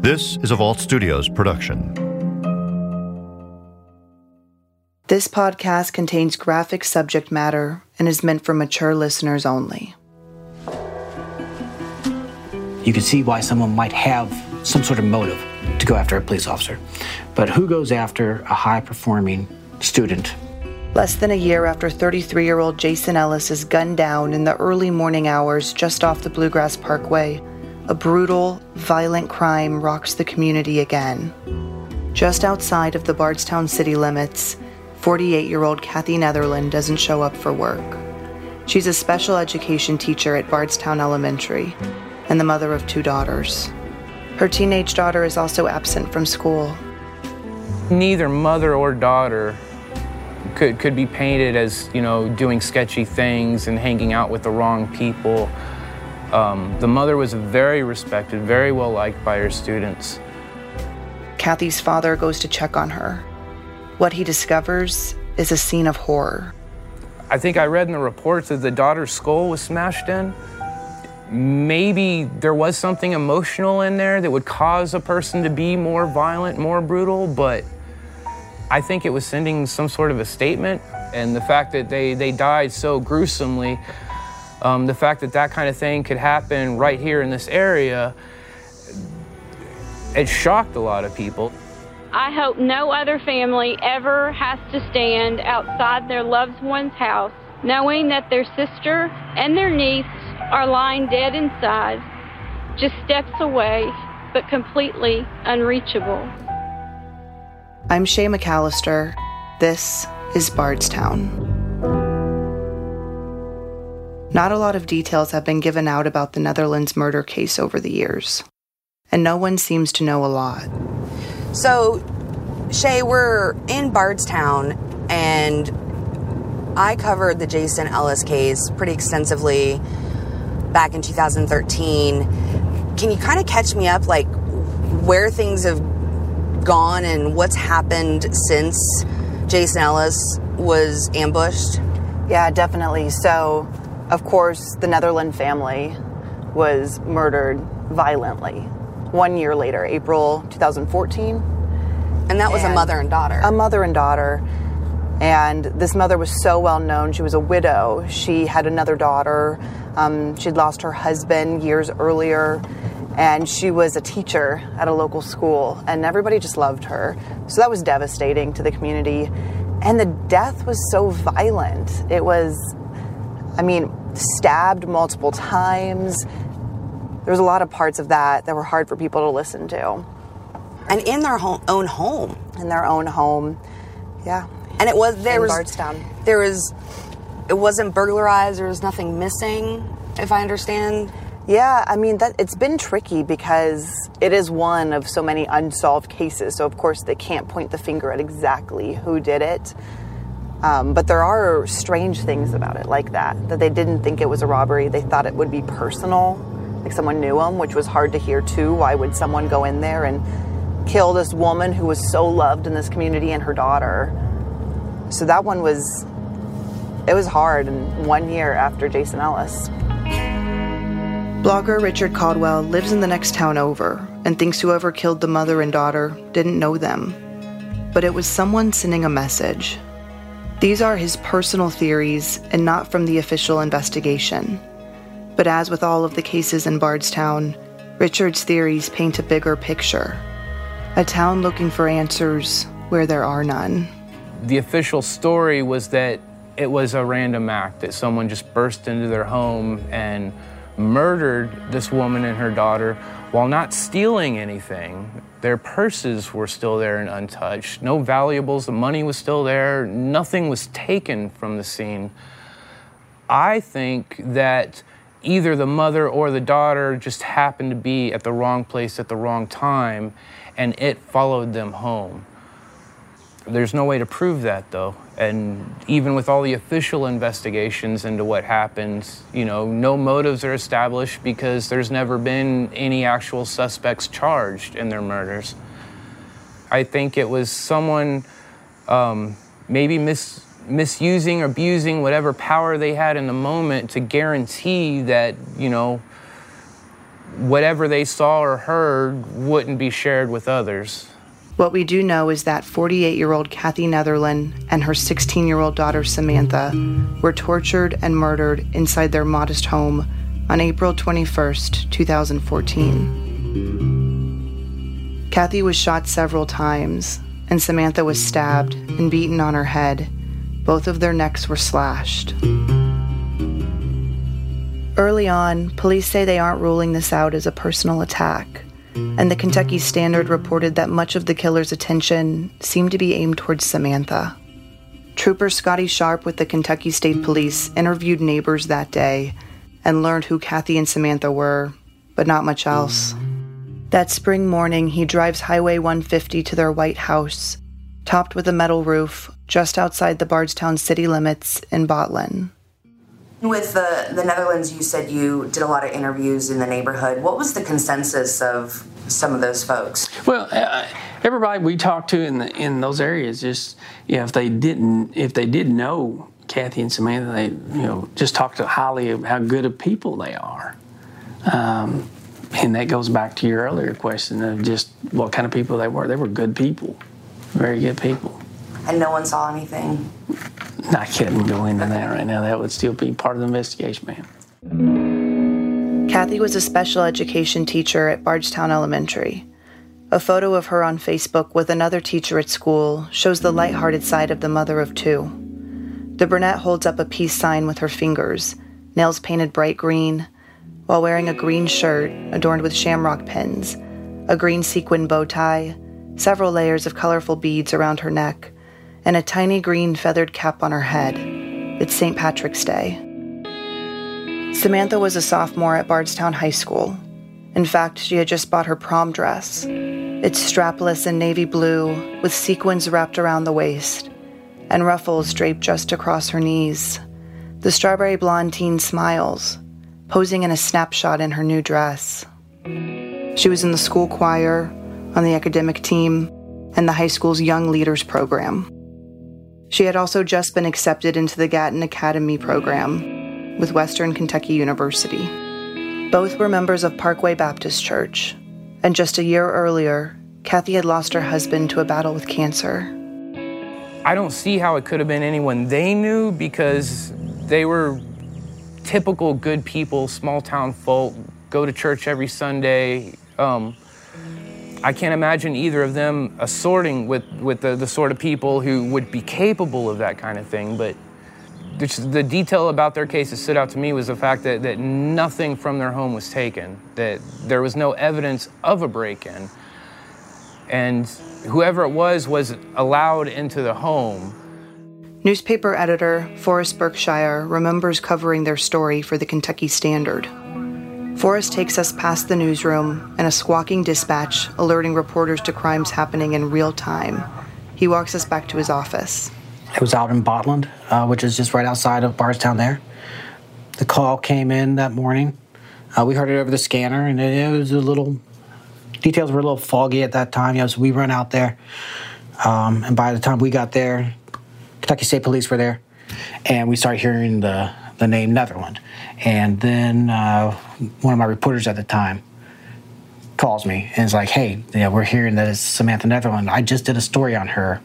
This is a Vault Studios production. This podcast contains graphic subject matter and is meant for mature listeners only. You can see why someone might have some sort of motive to go after a police officer. But who goes after a high performing student? Less than a year after 33 year old Jason Ellis is gunned down in the early morning hours just off the Bluegrass Parkway, a brutal, violent crime rocks the community again. Just outside of the Bardstown city limits, 48 year old Kathy Netherland doesn't show up for work. She's a special education teacher at Bardstown Elementary and the mother of two daughters. Her teenage daughter is also absent from school. Neither mother or daughter could, could be painted as, you know, doing sketchy things and hanging out with the wrong people. Um, the mother was very respected, very well liked by her students. Kathy's father goes to check on her. What he discovers is a scene of horror. I think I read in the reports that the daughter's skull was smashed in. Maybe there was something emotional in there that would cause a person to be more violent, more brutal, but I think it was sending some sort of a statement. And the fact that they, they died so gruesomely um, the fact that that kind of thing could happen right here in this area, it shocked a lot of people. I hope no other family ever has to stand outside their loved one's house knowing that their sister and their niece are lying dead inside, just steps away, but completely unreachable. I'm Shay McAllister. This is Bardstown. Not a lot of details have been given out about the Netherlands murder case over the years, and no one seems to know a lot. So, Shay, we're in Bardstown, and I covered the Jason Ellis case pretty extensively back in 2013. Can you kind of catch me up, like where things have gone and what's happened since Jason Ellis was ambushed? Yeah, definitely. So, of course, the Netherland family was murdered violently one year later, April 2014. And that was and a mother and daughter. A mother and daughter. And this mother was so well known. She was a widow. She had another daughter. Um, she'd lost her husband years earlier. And she was a teacher at a local school. And everybody just loved her. So that was devastating to the community. And the death was so violent. It was, I mean, stabbed multiple times. There was a lot of parts of that that were hard for people to listen to. And in their home, own home. In their own home, yeah. And it was there in was Bardstown. There was it wasn't burglarized. There was nothing missing, if I understand. Yeah, I mean that it's been tricky because it is one of so many unsolved cases. So of course they can't point the finger at exactly who did it. Um, but there are strange things about it, like that, that they didn't think it was a robbery. They thought it would be personal, like someone knew them, which was hard to hear too. Why would someone go in there and kill this woman who was so loved in this community and her daughter? So that one was, it was hard. And one year after Jason Ellis. Blogger Richard Caldwell lives in the next town over and thinks whoever killed the mother and daughter didn't know them. But it was someone sending a message these are his personal theories and not from the official investigation. But as with all of the cases in Bardstown, Richard's theories paint a bigger picture a town looking for answers where there are none. The official story was that it was a random act, that someone just burst into their home and murdered this woman and her daughter while not stealing anything. Their purses were still there and untouched. No valuables, the money was still there, nothing was taken from the scene. I think that either the mother or the daughter just happened to be at the wrong place at the wrong time and it followed them home. There's no way to prove that though. And even with all the official investigations into what happened, you know, no motives are established because there's never been any actual suspects charged in their murders. I think it was someone um, maybe mis- misusing or abusing whatever power they had in the moment to guarantee that, you know, whatever they saw or heard wouldn't be shared with others. What we do know is that 48 year old Kathy Netherland and her 16 year old daughter Samantha were tortured and murdered inside their modest home on April 21st, 2014. Kathy was shot several times, and Samantha was stabbed and beaten on her head. Both of their necks were slashed. Early on, police say they aren't ruling this out as a personal attack, and the Kentucky Standard reported that much of the killer's attention seemed to be aimed towards Samantha. Trooper Scotty Sharp with the Kentucky State Police interviewed neighbors that day and learned who Kathy and Samantha were, but not much else. That spring morning, he drives Highway 150 to their white house, topped with a metal roof, just outside the Bardstown city limits in Botland. With the, the Netherlands, you said you did a lot of interviews in the neighborhood. What was the consensus of some of those folks? Well, uh, everybody we talked to in the, in those areas just yeah, if they didn't if they did know Kathy and Samantha, they you know just talked highly of how good of people they are. Um, and that goes back to your earlier question of just what kind of people they were. They were good people, very good people. And no one saw anything. I couldn't go into that right now. That would still be part of the investigation, ma'am. Kathy was a special education teacher at Bardstown Elementary. A photo of her on Facebook with another teacher at school shows the lighthearted side of the mother of two. The brunette holds up a peace sign with her fingers, nails painted bright green, while wearing a green shirt adorned with shamrock pins, a green sequin bow tie, several layers of colorful beads around her neck, and a tiny green feathered cap on her head. It's St. Patrick's Day. Samantha was a sophomore at Bardstown High School. In fact, she had just bought her prom dress. It's strapless and navy blue, with sequins wrapped around the waist, and ruffles draped just across her knees. The strawberry blonde teen smiles, posing in a snapshot in her new dress. She was in the school choir, on the academic team, and the high school's Young Leaders program. She had also just been accepted into the Gatton Academy program with Western Kentucky University. Both were members of Parkway Baptist Church, and just a year earlier, Kathy had lost her husband to a battle with cancer. I don't see how it could have been anyone they knew because they were typical good people, small town folk, go to church every Sunday. Um, I can't imagine either of them assorting with, with the, the sort of people who would be capable of that kind of thing. But the detail about their case that stood out to me was the fact that, that nothing from their home was taken, that there was no evidence of a break in. And whoever it was was allowed into the home. Newspaper editor Forrest Berkshire remembers covering their story for the Kentucky Standard. Forrest takes us past the newsroom and a squawking dispatch alerting reporters to crimes happening in real time. He walks us back to his office. It was out in Botland, uh, which is just right outside of Bardstown there. The call came in that morning. Uh, we heard it over the scanner, and it, it, was a little, details were a little foggy at that time. So we run out there. Um, and by the time we got there, Kentucky State Police were there, and we started hearing the the name Netherland. And then uh, one of my reporters at the time calls me and is like, "Hey, yeah, we're hearing that it's Samantha Netherland. I just did a story on her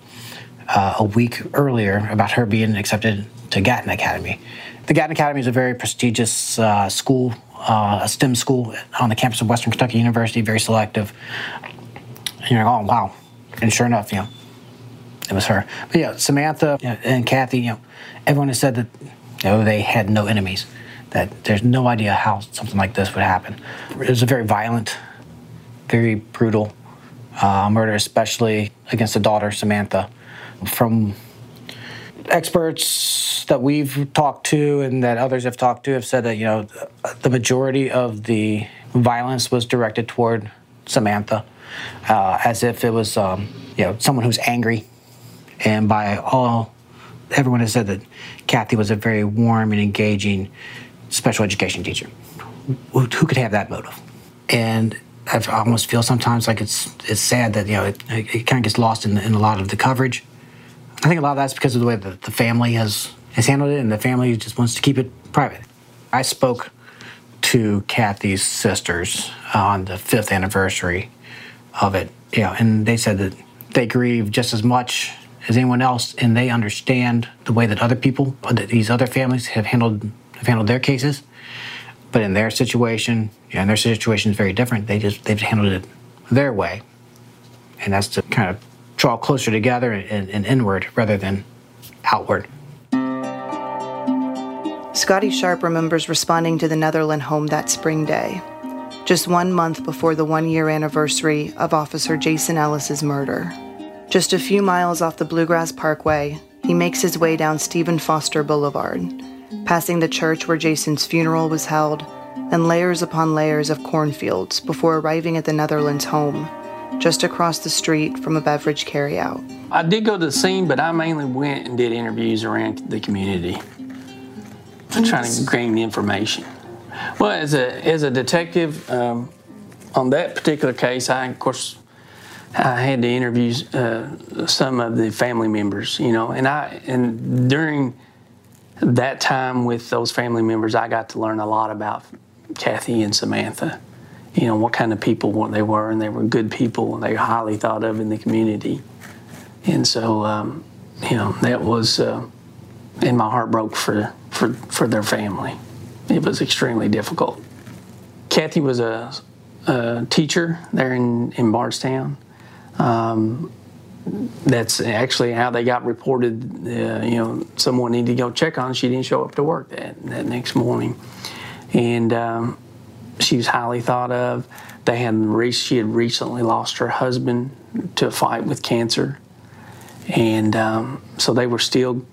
uh, a week earlier about her being accepted to Gatton Academy. The Gatton Academy is a very prestigious uh, school, uh, a STEM school on the campus of Western Kentucky University, very selective. And you're like, oh wow, and sure enough, you know, it was her. But yeah, Samantha and Kathy, you know, everyone has said that you know, they had no enemies. That there's no idea how something like this would happen. It was a very violent, very brutal uh, murder, especially against the daughter, Samantha. From experts that we've talked to and that others have talked to have said that, you know, the majority of the violence was directed toward Samantha, uh, as if it was, um, you know, someone who's angry. And by all, everyone has said that Kathy was a very warm and engaging special education teacher. Who, could have that motive? And I almost feel sometimes like it's it's sad that you know it, it kind of gets lost in, in, a lot of the coverage. I think a lot of that's because of the way that the family has has handled it, and the family just wants to keep it private. I spoke to Kathy's sisters on the fifth anniversary of it. Yeah, and they said that they grieve just as much as anyone else, and they understand the way that other people, that these other families have handled have handled their cases. But in their situation, yeah, and their situation is very different. They just they've handled it their way, and that's to kind of draw closer together and, and inward rather than outward. Scotty Sharp remembers responding to the Netherland home that spring day, just one month before the one year anniversary of Officer Jason Ellis's murder. Just a few miles off the Bluegrass Parkway, he makes his way down Stephen Foster Boulevard, passing the church where Jason's funeral was held, and layers upon layers of cornfields before arriving at the Netherlands home, just across the street from a beverage carryout. I did go to the scene, but I mainly went and did interviews around the community, trying to gain the information. Well, as a as a detective um, on that particular case, I of course I had to interview uh, some of the family members, you know, and I and during that time with those family members, I got to learn a lot about Kathy and Samantha. You know what kind of people what they were, and they were good people. And they were highly thought of in the community, and so um, you know that was, uh, and my heart broke for for for their family. It was extremely difficult. Kathy was a, a teacher there in in Bardstown. Um, that's actually how they got reported. Uh, you know, someone needed to go check on. Her. She didn't show up to work that that next morning, and um, she was highly thought of. They had she had recently lost her husband to a fight with cancer, and um, so they were still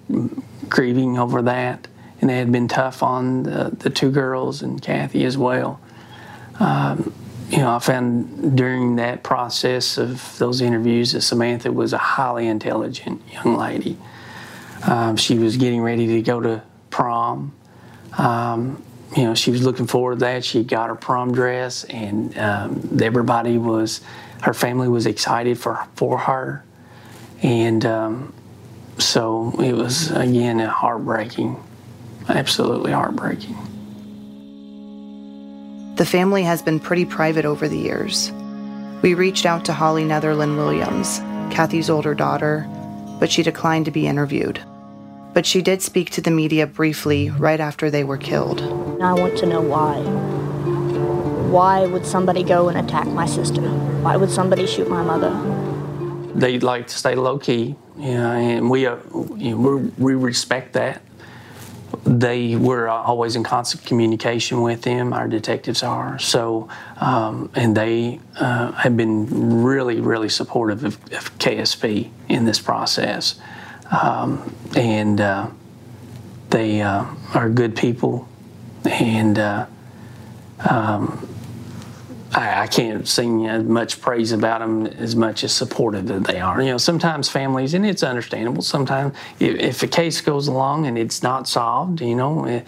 grieving over that. And they had been tough on the, the two girls and Kathy as well. Um, you know, I found during that process of those interviews that Samantha was a highly intelligent young lady. Um, she was getting ready to go to prom. Um, you know, she was looking forward to that. She got her prom dress, and um, everybody was, her family was excited for for her, and um, so it was again heartbreaking, absolutely heartbreaking. The family has been pretty private over the years. We reached out to Holly Netherland Williams, Kathy's older daughter, but she declined to be interviewed. But she did speak to the media briefly right after they were killed. I want to know why. Why would somebody go and attack my sister? Why would somebody shoot my mother? They like to stay low key, you know, and we, uh, you know, we respect that they were always in constant communication with them. Our detectives are so, um, and they uh, have been really, really supportive of, of KSP in this process, um, and uh, they uh, are good people, and uh, um, I, I, can't sing as much praise about them as much as supportive that they are. You know, sometimes families, and it's understandable. Sometimes if, if a case goes along and it's not solved, you know, eh,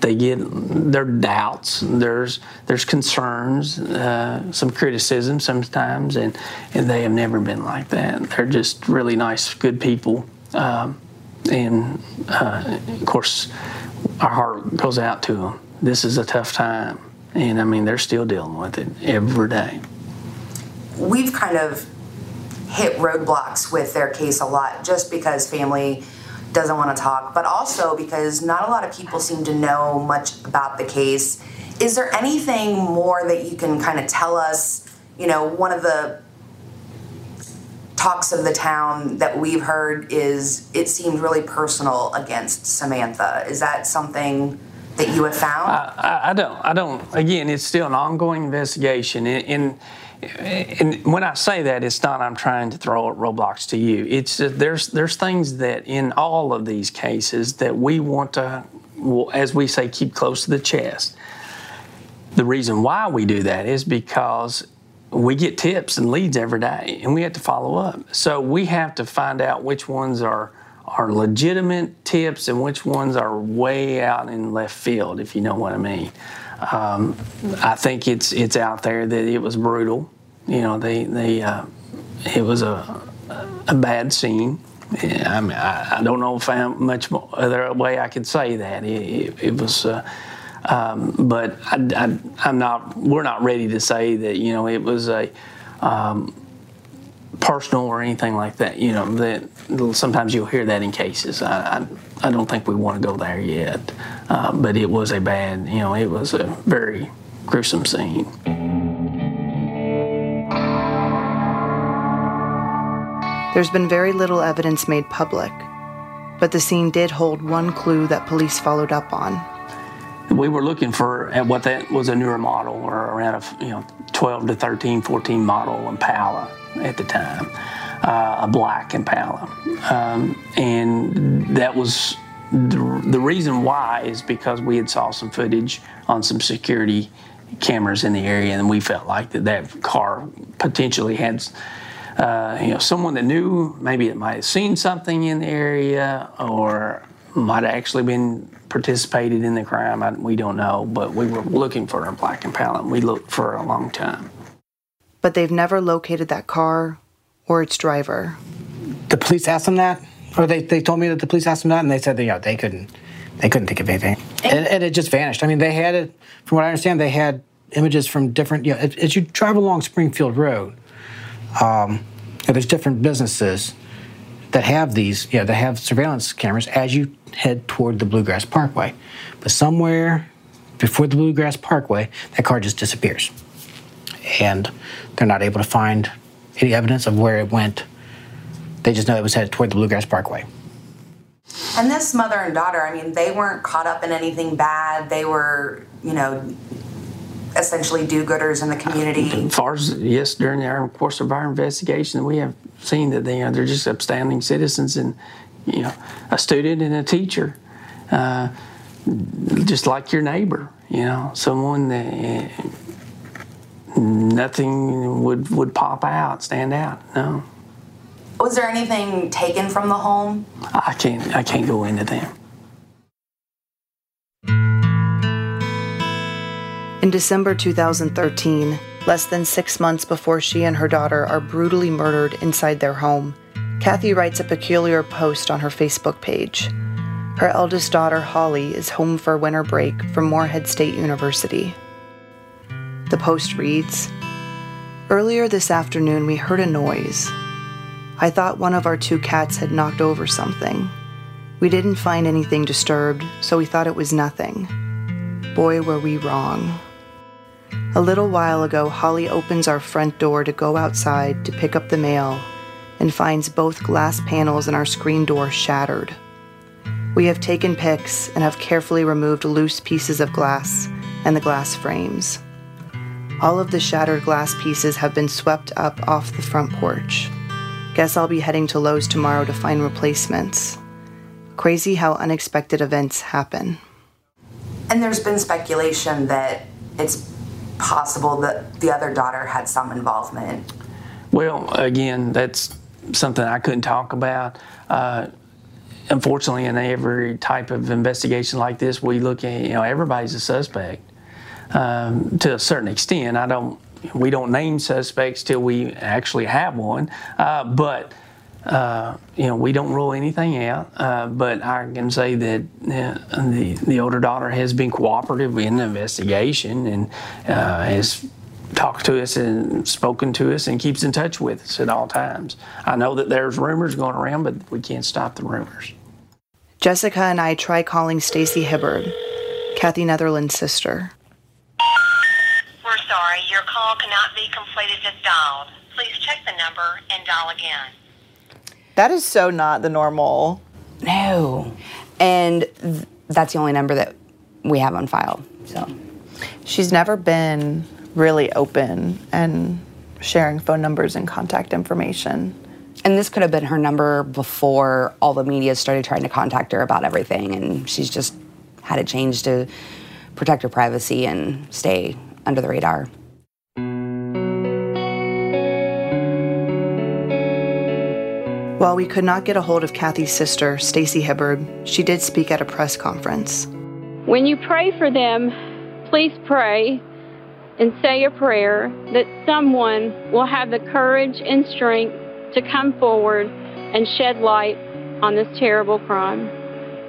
they get their doubts. There's there's concerns, uh, some criticism sometimes, and and they have never been like that. They're just really nice, good people, um, and uh, of course, our heart goes out to them. This is a tough time and I mean, they're still dealing with it every day. We've kind of hit roadblocks with their case a lot just because family doesn't want to talk, but also because not a lot of people seem to know much about the case. Is there anything more that you can kind of tell us? You know, one of the talks of the town that we've heard is it seemed really personal against Samantha. Is that something that you have found? I, I, don't. I don't. Again, it's still an ongoing investigation. And, and when I say that, it's not I'm trying to throw roadblocks to you. It's there's there's things that in all of these cases that we want to, as we say, keep close to the chest. The reason why we do that is because we get tips and leads every day, and we have to follow up. So we have to find out which ones are are legitimate tips and which ones are way out in left field, if you know what I mean. Um, I think it's it's out there that it was brutal. You know, they they uh, it was a a bad scene. Yeah, I mean, I, I, don't know if I have much other way I could say that. It, it, it was uh, Um, but I, am not. We're not ready to say that you know it was a um, personal or anything like that. You know that sometimes you'll hear that in cases. I, I, I don't think we want to go there yet. Uh, but it was a bad. You know, it was a very gruesome scene. There's been very little evidence made public, but the scene did hold one clue that police followed up on. We were looking for at what that was a newer model or around a you know 12 to 13, 14 model Impala at the time, uh, a black Impala, um, and that was the, the reason why is because we had saw some footage on some security cameras in the area, and we felt like that that car potentially had uh, you know, someone that knew maybe it might have seen something in the area or might have actually been participated in the crime. I, we don't know, but we were looking for a black Impala. We looked for a long time. But they've never located that car or its driver. The police asked them that, or they, they told me that the police asked them that, and they said that, you know, they couldn't they couldn't think of anything, and, and it just vanished. I mean, they had it. From what I understand, they had images from different. You know, as you drive along Springfield Road, um, there's different businesses that have these, you know, that have surveillance cameras as you head toward the Bluegrass Parkway. But somewhere before the Bluegrass Parkway, that car just disappears. And they're not able to find any evidence of where it went. They just know it was headed toward the Bluegrass Parkway. And this mother and daughter, I mean, they weren't caught up in anything bad. They were, you know, essentially do-gooders in the community? As far as yes, during the course of our investigation, we have seen that they are they're just upstanding citizens and you know a student and a teacher, uh, just like your neighbor. You know, someone that nothing would would pop out, stand out. No. Was there anything taken from the home? I can't. I can't go into them. In December 2013, less than six months before she and her daughter are brutally murdered inside their home, Kathy writes a peculiar post on her Facebook page. Her eldest daughter, Holly, is home for winter break from Morehead State University. The post reads Earlier this afternoon, we heard a noise. I thought one of our two cats had knocked over something. We didn't find anything disturbed, so we thought it was nothing. Boy, were we wrong. A little while ago, Holly opens our front door to go outside to pick up the mail and finds both glass panels in our screen door shattered. We have taken pics and have carefully removed loose pieces of glass and the glass frames. All of the shattered glass pieces have been swept up off the front porch. Guess I'll be heading to Lowe's tomorrow to find replacements. Crazy how unexpected events happen. And there's been speculation that it's possible that the other daughter had some involvement? Well, again, that's something I couldn't talk about. Uh, unfortunately, in every type of investigation like this, we look at you know everybody's a suspect um, to a certain extent. I don't. We don't name suspects till we actually have one, uh, but uh, you know, we don't rule anything out, uh, but I can say that uh, the the older daughter has been cooperative in the investigation and uh, has talked to us and spoken to us and keeps in touch with us at all times. I know that there's rumors going around, but we can't stop the rumors. Jessica and I try calling Stacy Hibbard, Kathy Netherland's sister. We're sorry, your call cannot be completed as dialed. Please check the number and dial again. That is so not the normal. No. And th- that's the only number that we have on file. So she's never been really open and sharing phone numbers and contact information. And this could have been her number before all the media started trying to contact her about everything. And she's just had it changed to protect her privacy and stay under the radar. While we could not get a hold of Kathy's sister, Stacy Hibbard, she did speak at a press conference. When you pray for them, please pray and say a prayer that someone will have the courage and strength to come forward and shed light on this terrible crime.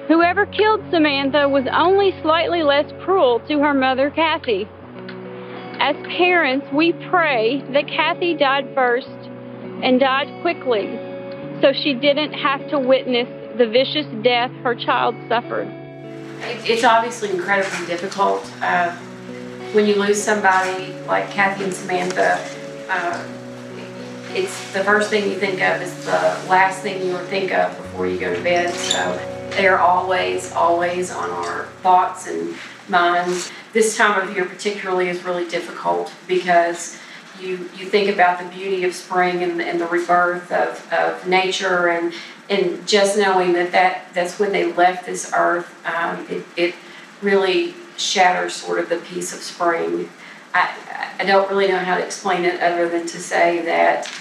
Whoever killed Samantha was only slightly less cruel to her mother, Kathy. As parents, we pray that Kathy died first and died quickly so she didn't have to witness the vicious death her child suffered. It's obviously incredibly difficult. Uh, when you lose somebody like Kathy and Samantha, uh, it's the first thing you think of is the last thing you think of before you go to bed. So they're always, always on our thoughts and minds. This time of year, particularly, is really difficult because you you think about the beauty of spring and, and the rebirth of, of nature and and just knowing that, that that's when they left this earth, um, it, it really shatters sort of the peace of spring. I, I don't really know how to explain it other than to say that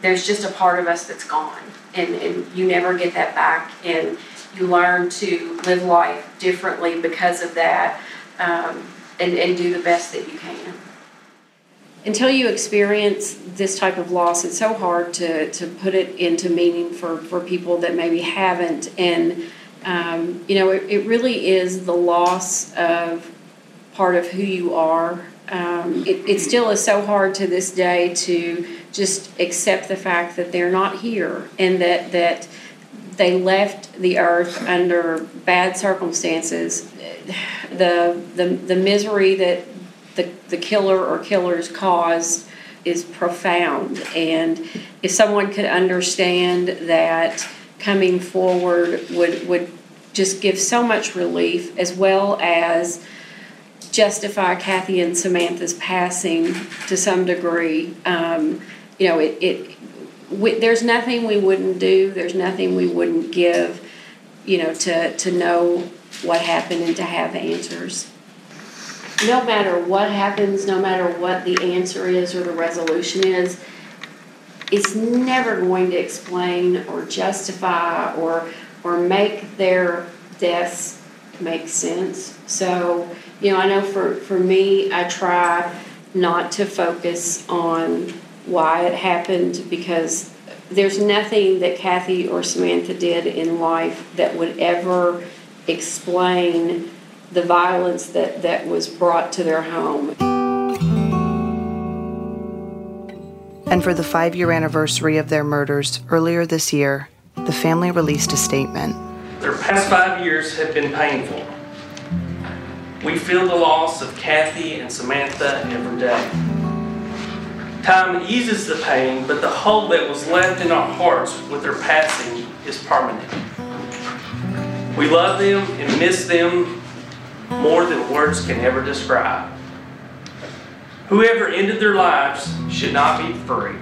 there's just a part of us that's gone and, and you never get that back and you learn to live life differently because of that um, and, and do the best that you can until you experience this type of loss, it's so hard to, to put it into meaning for, for people that maybe haven't. And, um, you know, it, it really is the loss of part of who you are. Um, it, it still is so hard to this day to just accept the fact that they're not here and that, that they left the earth under bad circumstances. The, the, the misery that the, the killer or killers caused is profound. And if someone could understand that coming forward would, would just give so much relief as well as justify Kathy and Samantha's passing to some degree. Um, you know, it, it we, there's nothing we wouldn't do. There's nothing we wouldn't give. You know, to to know what happened and to have answers no matter what happens, no matter what the answer is or the resolution is, it's never going to explain or justify or or make their deaths make sense. So, you know, I know for, for me, I try not to focus on why it happened because there's nothing that Kathy or Samantha did in life that would ever explain the violence that, that was brought to their home. And for the five year anniversary of their murders earlier this year, the family released a statement. Their past five years have been painful. We feel the loss of Kathy and Samantha every day. Time eases the pain, but the hole that was left in our hearts with their passing is permanent. We love them and miss them more than words can ever describe. Whoever ended their lives should not be free.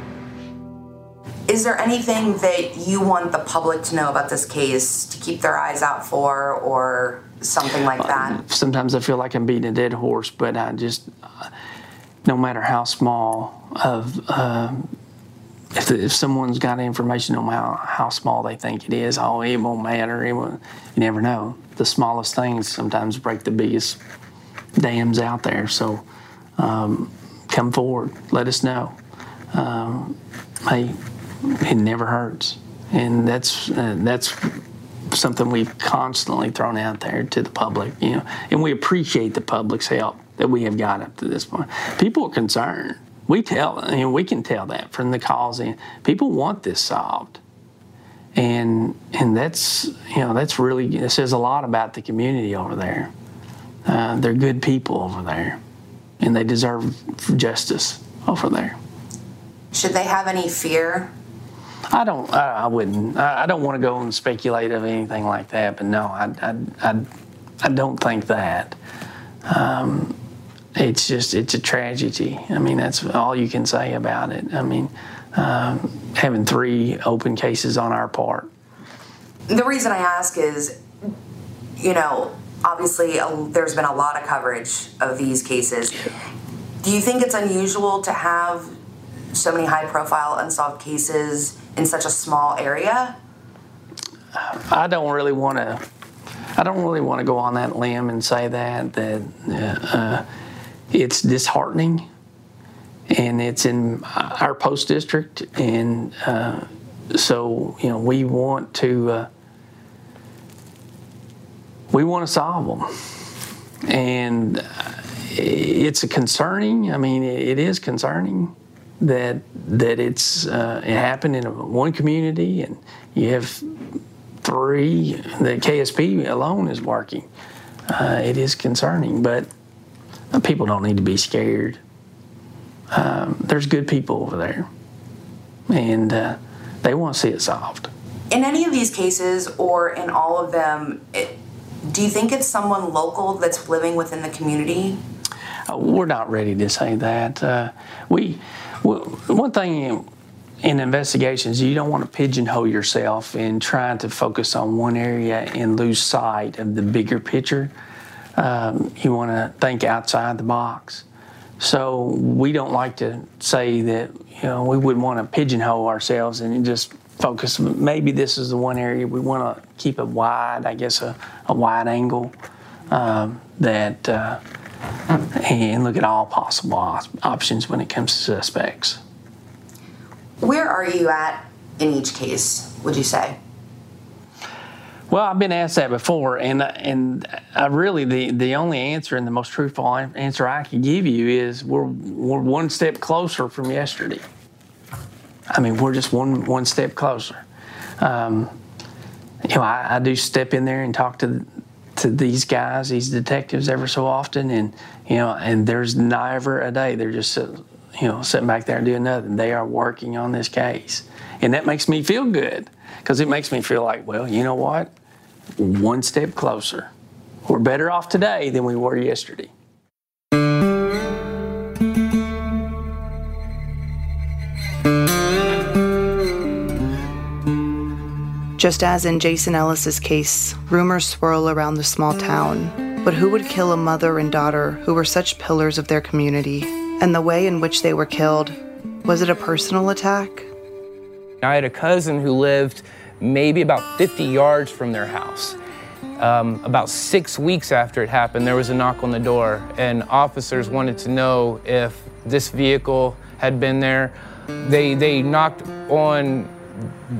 Is there anything that you want the public to know about this case to keep their eyes out for or something like that? Sometimes I feel like I'm beating a dead horse, but I just, no matter how small of, uh, if, if someone's got information on how, how small they think it is, oh, it won't matter. It won't, you never know the smallest things sometimes break the biggest dams out there. So um, come forward, let us know. Um, hey, it never hurts, and that's uh, that's something we've constantly thrown out there to the public. You know, and we appreciate the public's help that we have got up to this point. People are concerned. We tell, I mean, we can tell that from the calls in. People want this solved and and that's you know that's really it says a lot about the community over there. Uh, they're good people over there, and they deserve justice over there. Should they have any fear? I don't. I, I wouldn't. I, I, don't want to go and speculate of anything like that. But no, I I, I, I don't think that. Um, it's just it's a tragedy. I mean, that's all you can say about it. I mean um, having three open cases on our part. The reason I ask is, you know, obviously a, there's been a lot of coverage of these cases. Do you think it's unusual to have so many high profile unsolved cases in such a small area? I don't really want to. I don't really want to go on that limb and say that that uh, it's disheartening and it's in our post district, and uh, so you know we want to uh, we want to solve them. And uh, it's a concerning, I mean, it is concerning that that it's uh, it happened in one community and you have three, the KSP alone is working. Uh, it is concerning, but people don't need to be scared. Um, there's good people over there, and uh, they want to see it solved. In any of these cases, or in all of them, it, do you think it's someone local that's living within the community? Uh, we're not ready to say that. Uh, we, we, one thing in investigations, you don't want to pigeonhole yourself in trying to focus on one area and lose sight of the bigger picture. Um, you want to think outside the box. So we don't like to say that you know we wouldn't want to pigeonhole ourselves and just focus. Maybe this is the one area we want to keep it wide. I guess a, a wide angle um, that uh, and look at all possible op- options when it comes to suspects. Where are you at in each case? Would you say? Well, I've been asked that before, and and I really the, the only answer and the most truthful answer I can give you is we're we're one step closer from yesterday. I mean, we're just one one step closer. Um, you know, I, I, do step in there and talk to to these guys, these detectives, ever so often, and you know, and there's never a day they're just you know sitting back there and doing nothing. They are working on this case, and that makes me feel good because it makes me feel like, well, you know what, one step closer. We're better off today than we were yesterday. Just as in Jason Ellis's case, rumors swirl around the small town. But who would kill a mother and daughter who were such pillars of their community? And the way in which they were killed, was it a personal attack? I had a cousin who lived maybe about 50 yards from their house. Um, about six weeks after it happened, there was a knock on the door, and officers wanted to know if this vehicle had been there. They, they knocked on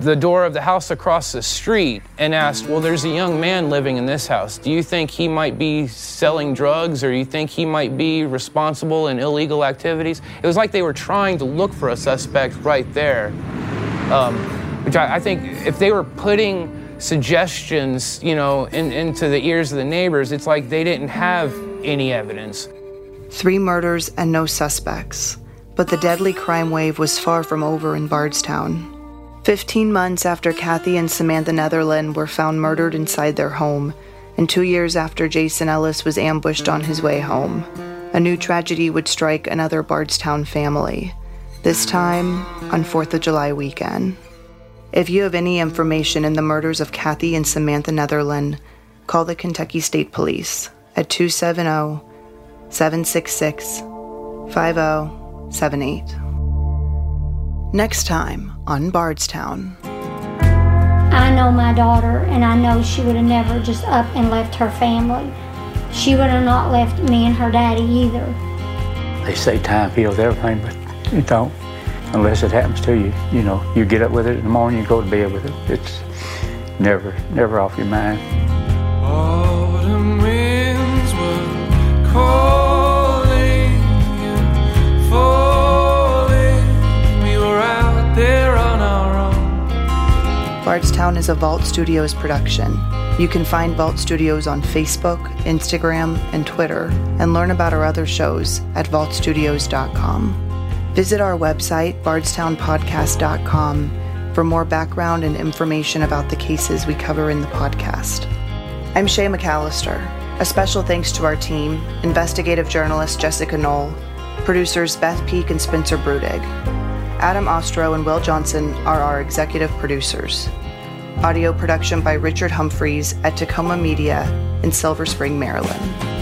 the door of the house across the street and asked, Well, there's a young man living in this house. Do you think he might be selling drugs or you think he might be responsible in illegal activities? It was like they were trying to look for a suspect right there. Um, which I, I, think if they were putting suggestions, you know, in, into the ears of the neighbors, it's like they didn't have any evidence. Three murders and no suspects. But the deadly crime wave was far from over in Bardstown. Fifteen months after Kathy and Samantha Netherland were found murdered inside their home, and two years after Jason Ellis was ambushed on his way home, a new tragedy would strike another Bardstown family, this time on 4th of July weekend. If you have any information in the murders of Kathy and Samantha Netherland, call the Kentucky State Police at 270 766 5078. Next time on Bardstown. I know my daughter, and I know she would have never just up and left her family. She would have not left me and her daddy either. They say time heals everything, but it don't unless it happens to you. You know, you get up with it in the morning, you go to bed with it. It's never, never off your mind. Autumn winds were calling and falling. We were out there on our own. Bardstown is a Vault Studios production. You can find Vault Studios on Facebook, Instagram, and Twitter, and learn about our other shows at vaultstudios.com. Visit our website, bardstownpodcast.com, for more background and information about the cases we cover in the podcast. I'm Shay McAllister. A special thanks to our team investigative journalist Jessica Noll, producers Beth Peak and Spencer Brudig. Adam Ostro and Will Johnson are our executive producers. Audio production by Richard Humphreys at Tacoma Media in Silver Spring, Maryland.